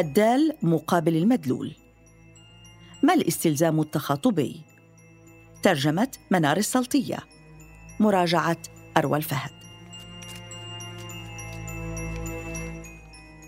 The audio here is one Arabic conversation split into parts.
الدال مقابل المدلول. ما الاستلزام التخاطبي؟ ترجمة منار السلطية مراجعة أروى الفهد.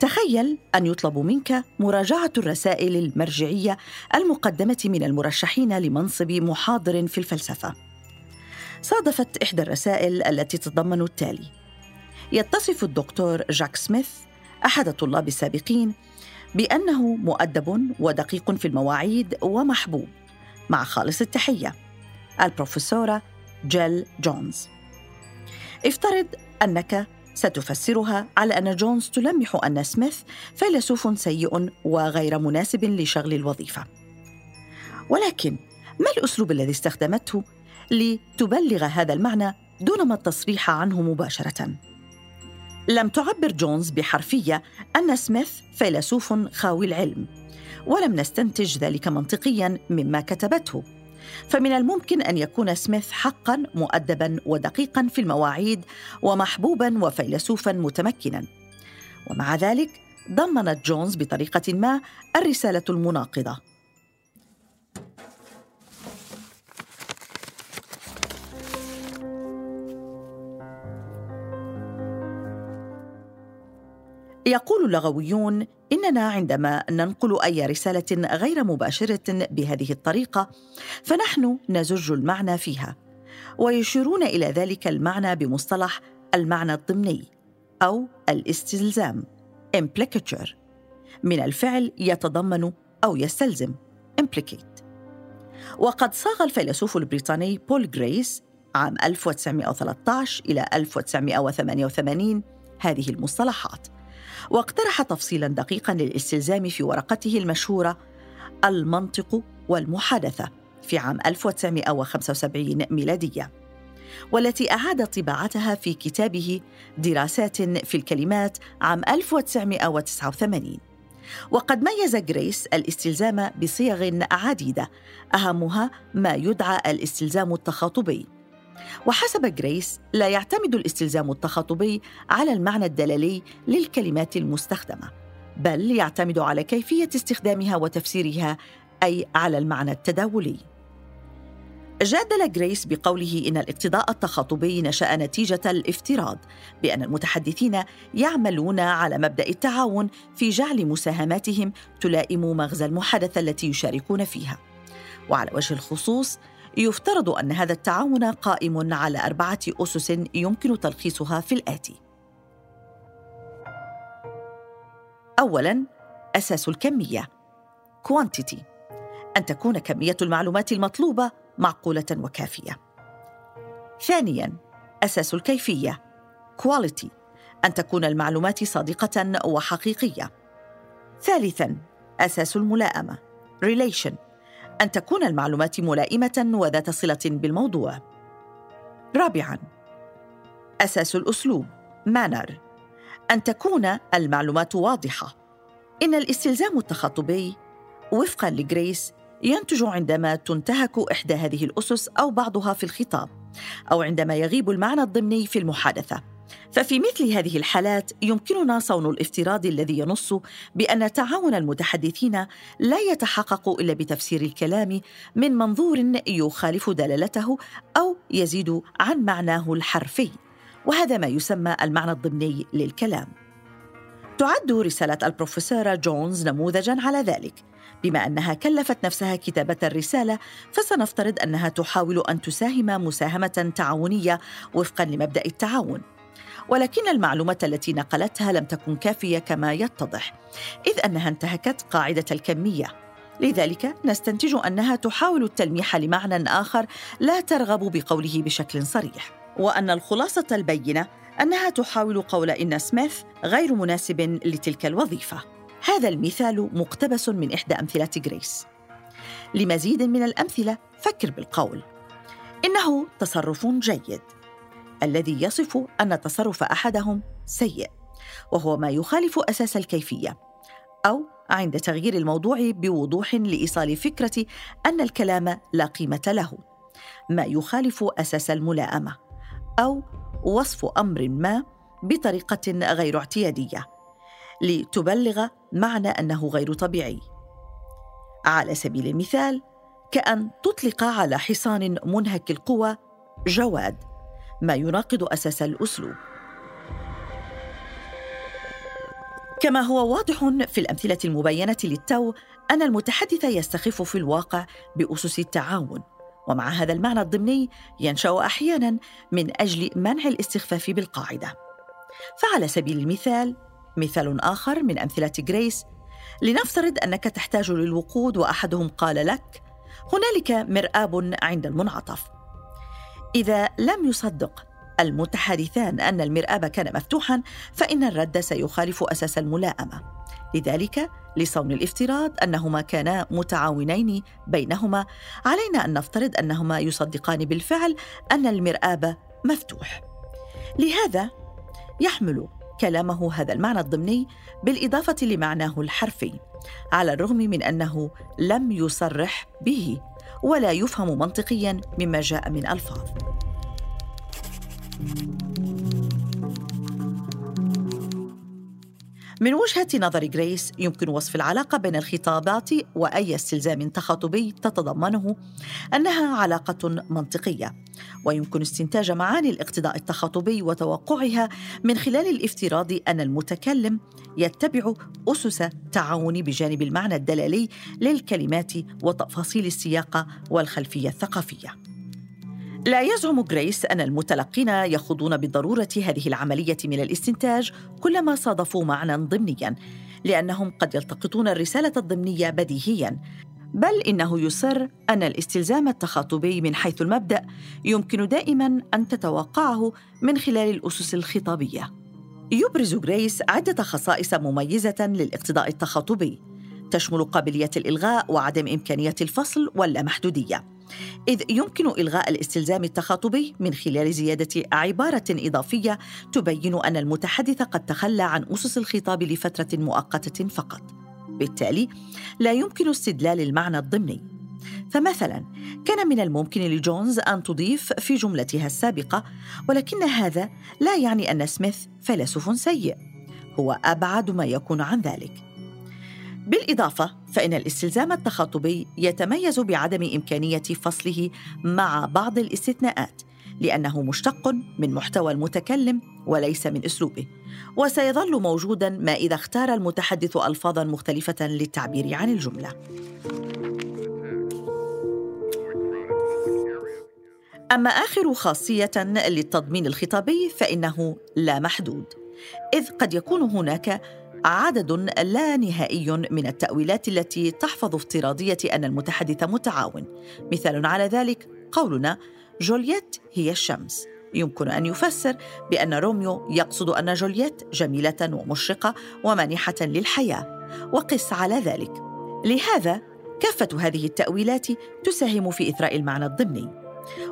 تخيل أن يطلب منك مراجعة الرسائل المرجعية المقدمة من المرشحين لمنصب محاضر في الفلسفة. صادفت إحدى الرسائل التي تتضمن التالي يتصف الدكتور جاك سميث أحد الطلاب السابقين بأنه مؤدب ودقيق في المواعيد ومحبوب مع خالص التحية. البروفيسورة جيل جونز. افترض أنك ستفسرها على أن جونز تلمح أن سميث فيلسوف سيء وغير مناسب لشغل الوظيفة. ولكن ما الأسلوب الذي استخدمته لتبلغ هذا المعنى دون ما التصريح عنه مباشرة؟ لم تعبر جونز بحرفية أن سميث فيلسوف خاوي العلم ولم نستنتج ذلك منطقيا مما كتبته. فمن الممكن أن يكون سميث حقا مؤدبا ودقيقا في المواعيد ومحبوبا وفيلسوفا متمكنا. ومع ذلك ضمنت جونز بطريقة ما الرسالة المناقضة. يقول اللغويون إننا عندما ننقل أي رسالة غير مباشرة بهذه الطريقة فنحن نزج المعنى فيها ويشيرون إلى ذلك المعنى بمصطلح المعنى الضمني أو الاستلزام implicature من الفعل يتضمن أو يستلزم implicate. وقد صاغ الفيلسوف البريطاني بول غريس عام 1913 إلى 1988 هذه المصطلحات. واقترح تفصيلا دقيقا للاستلزام في ورقته المشهورة المنطق والمحادثة في عام 1975 ميلادية والتي أعاد طباعتها في كتابه دراسات في الكلمات عام 1989 وقد ميز جريس الاستلزام بصيغ عديدة أهمها ما يدعى الاستلزام التخاطبي. وحسب جريس لا يعتمد الاستلزام التخاطبي على المعنى الدلالي للكلمات المستخدمة بل يعتمد على كيفية استخدامها وتفسيرها أي على المعنى التداولي. جادل جريس بقوله إن الاقتضاء التخاطبي نشأ نتيجة الافتراض بأن المتحدثين يعملون على مبدأ التعاون في جعل مساهماتهم تلائم مغزى المحادثة التي يشاركون فيها. وعلى وجه الخصوص يفترض أن هذا التعاون قائم على أربعة أسس يمكن تلخيصها في الآتي. اولا أساس الكمية quantity أن تكون كمية المعلومات المطلوبة معقولة وكافية. ثانيا أساس الكيفية quality أن تكون المعلومات صادقة وحقيقية. ثالثا أساس الملائمة relation أن تكون المعلومات ملائمة وذات صلة بالموضوع. رابعا أساس الأسلوب مانر أن تكون المعلومات واضحة. إن الاستلزام التخاطبي وفقا لجريس ينتج عندما تنتهك إحدى هذه الأسس أو بعضها في الخطاب أو عندما يغيب المعنى الضمني في المحادثة. ففي مثل هذه الحالات يمكننا صون الافتراض الذي ينص بأن تعاون المتحدثين لا يتحقق إلا بتفسير الكلام من منظور يخالف دلالته أو يزيد عن معناه الحرفي وهذا ما يسمى المعنى الضمني للكلام. تعد رسالة البروفيسوره جونز نموذجا على ذلك. بما أنها كلفت نفسها كتابة الرسالة فسنفترض أنها تحاول أن تساهم مساهمة تعاونية وفقا لمبدأ التعاون. ولكن المعلومة التي نقلتها لم تكن كافية كما يتضح إذ أنها انتهكت قاعدة الكمية. لذلك نستنتج أنها تحاول التلميح لمعنى آخر لا ترغب بقوله بشكل صريح وأن الخلاصة البينة أنها تحاول قول إن سميث غير مناسب لتلك الوظيفة. هذا المثال مقتبس من إحدى أمثلة جريس. لمزيد من الأمثلة فكر بالقول. إنه تصرف جيد. الذي يصف أن تصرف أحدهم سيء وهو ما يخالف أساس الكيفية أو عند تغيير الموضوع بوضوح لإيصال فكرة أن الكلام لا قيمة له ما يخالف أساس الملائمة أو وصف أمر ما بطريقة غير اعتيادية لتبلغ معنى أنه غير طبيعي. على سبيل المثال كأن تطلق على حصان منهك القوى جواد. ما يناقض أساس الأسلوب. كما هو واضح في الأمثلة المبينة للتو أن المتحدث يستخف في الواقع بأسس التعاون. ومع هذا المعنى الضمني ينشأ أحيانا من أجل منع الاستخفاف بالقاعدة. فعلى سبيل المثال مثال آخر من أمثلة جريس لنفترض أنك تحتاج للوقود وأحدهم قال لك هنالك مرآب عند المنعطف. إذا لم يصدق المتحدثان أن المرآب كان مفتوحا فإن الرد سيخالف أساس الملائمة. لذلك لصون الافتراض أنهما كانا متعاونين بينهما علينا أن نفترض أنهما يصدقان بالفعل أن المرآب مفتوح. لهذا يحمل كلامه هذا المعنى الضمني بالإضافة لمعناه الحرفي على الرغم من أنه لم يصرح به. ولا يفهم منطقيا مما جاء من ألفاظ. من وجهة نظر جريس يمكن وصف العلاقة بين الخطابات وأي استلزام تخاطبي تتضمنه أنها علاقة منطقية ويمكن استنتاج معاني الاقتضاء التخاطبي وتوقعها من خلال الافتراض أن المتكلم يتبع أسس تعاون بجانب المعنى الدلالي للكلمات وتفاصيل السياق والخلفية الثقافية. لا يزعم جريس أن المتلقين يخوضون بالضرورة هذه العملية من الاستنتاج كلما صادفوا معنى ضمنيا لأنهم قد يلتقطون الرسالة الضمنية بديهيا. بل إنه يصر أن الاستلزام التخاطبي من حيث المبدأ يمكن دائما أن تتوقعه من خلال الأسس الخطابية. يبرز جريس عدة خصائص مميزة للاقتضاء التخاطبي تشمل قابلية الإلغاء وعدم إمكانية الفصل واللامحدودية إذ يمكن إلغاء الاستلزام التخاطبي من خلال زيادة عبارة إضافية تبين أن المتحدث قد تخلى عن أسس الخطاب لفترة مؤقتة فقط. بالتالي لا يمكن استدلال المعنى الضمني. فمثلا كان من الممكن لجونز أن تضيف في جملتها السابقة ولكن هذا لا يعني أن سميث فيلسوف سيء. هو أبعد ما يكون عن ذلك. بالإضافة فإن الاستلزام التخاطبي يتميز بعدم إمكانية فصله مع بعض الاستثناءات لأنه مشتق من محتوى المتكلم وليس من أسلوبه. وسيظل موجودا ما إذا اختار المتحدث ألفاظا مختلفة للتعبير عن الجملة. أما آخر خاصية للتضمين الخطابي فإنه لا محدود إذ قد يكون هناك عدد لا نهائي من التأويلات التي تحفظ افتراضية أن المتحدث متعاون. مثال على ذلك قولنا جولييت هي الشمس. يمكن أن يفسر بأن روميو يقصد أن جولييت جميلة ومشرقة ومانحة للحياة وقس على ذلك. لهذا كافة هذه التأويلات تساهم في إثراء المعنى الضمني.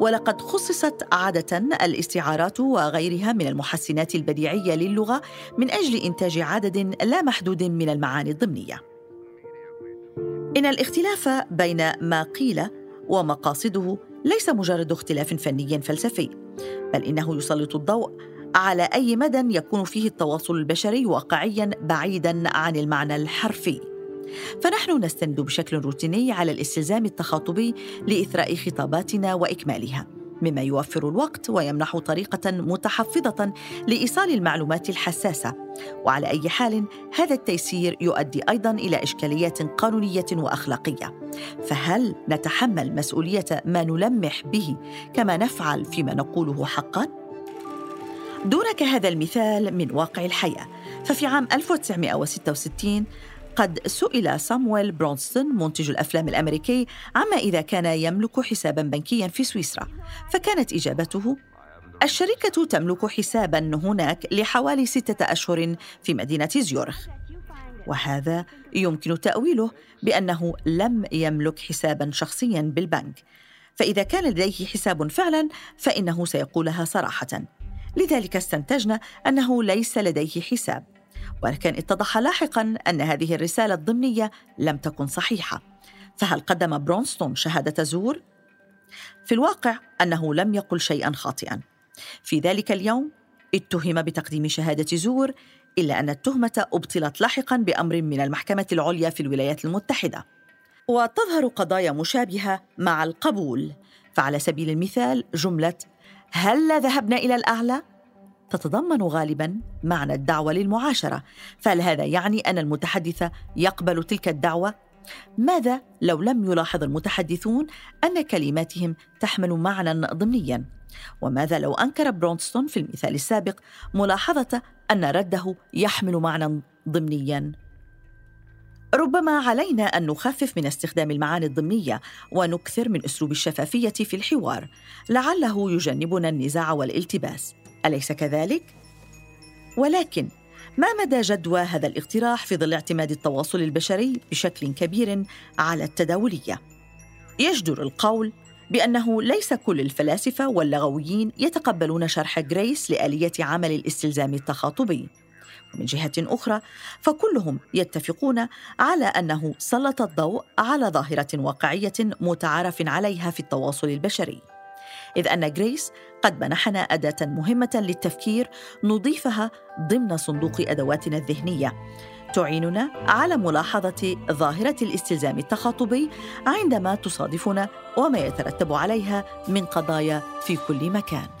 ولقد خصصت عادة الاستعارات وغيرها من المحسنات البديعية للغة من أجل إنتاج عدد لا محدود من المعاني الضمنية. إن الاختلاف بين ما قيل ومقاصده ليس مجرد اختلاف فني فلسفي، بل إنه يسلط الضوء على أي مدى يكون فيه التواصل البشري واقعيا بعيدا عن المعنى الحرفي. فنحن نستند بشكل روتيني على الاستلزام التخاطبي لإثراء خطاباتنا وإكمالها مما يوفر الوقت ويمنح طريقة متحفظة لإيصال المعلومات الحساسة. وعلى أي حال هذا التيسير يؤدي أيضا إلى إشكاليات قانونية وأخلاقية. فهل نتحمل مسؤولية ما نلمح به كما نفعل فيما نقوله حقا؟ دونك هذا المثال من واقع الحياة. ففي عام 1966 قد سئل سامويل برونستون منتج الأفلام الأمريكي عما إذا كان يملك حسابا بنكيا في سويسرا. فكانت إجابته الشركة تملك حسابا هناك لحوالي ستة أشهر في مدينة زيورخ. وهذا يمكن تأويله بأنه لم يملك حسابا شخصيا بالبنك. فإذا كان لديه حساب فعلا فإنه سيقولها صراحة. لذلك استنتجنا أنه ليس لديه حساب. ولكن اتضح لاحقا أن هذه الرسالة الضمنية لم تكن صحيحة فهل قدم برونستون شهادة زور؟ في الواقع أنه لم يقل شيئا خاطئا في ذلك اليوم اتهم بتقديم شهادة زور إلا أن التهمة أبطلت لاحقا بأمر من المحكمة العليا في الولايات المتحدة وتظهر قضايا مشابهة مع القبول فعلى سبيل المثال جملة هل ذهبنا إلى الأعلى؟ تتضمن غالبا معنى الدعوة للمعاشرة فهل هذا يعني أن المتحدث يقبل تلك الدعوة؟ ماذا لو لم يلاحظ المتحدثون أن كلماتهم تحمل معنى ضمنيا؟ وماذا لو أنكر برونستون في المثال السابق ملاحظة أن رده يحمل معنى ضمنيا ربما علينا أن نخفف من استخدام المعاني الضمنية ونكثر من أسلوب الشفافية في الحوار لعله يجنبنا النزاع والالتباس أليس كذلك؟ ولكن ما مدى جدوى هذا الاقتراح في ظل اعتماد التواصل البشري بشكل كبير على التداولية؟ يجدر القول بأنه ليس كل الفلاسفة واللغويين يتقبلون شرح جريس لآلية عمل الاستلزام التخاطبي. ومن جهة أخرى فكلهم يتفقون على أنه سلط الضوء على ظاهرة واقعية متعارف عليها في التواصل البشري. إذ أن جريس قد منحنا أداة مهمة للتفكير نضيفها ضمن صندوق أدواتنا الذهنية. تعيننا على ملاحظة ظاهرة الاستلزام التخاطبي عندما تصادفنا وما يترتب عليها من قضايا في كل مكان.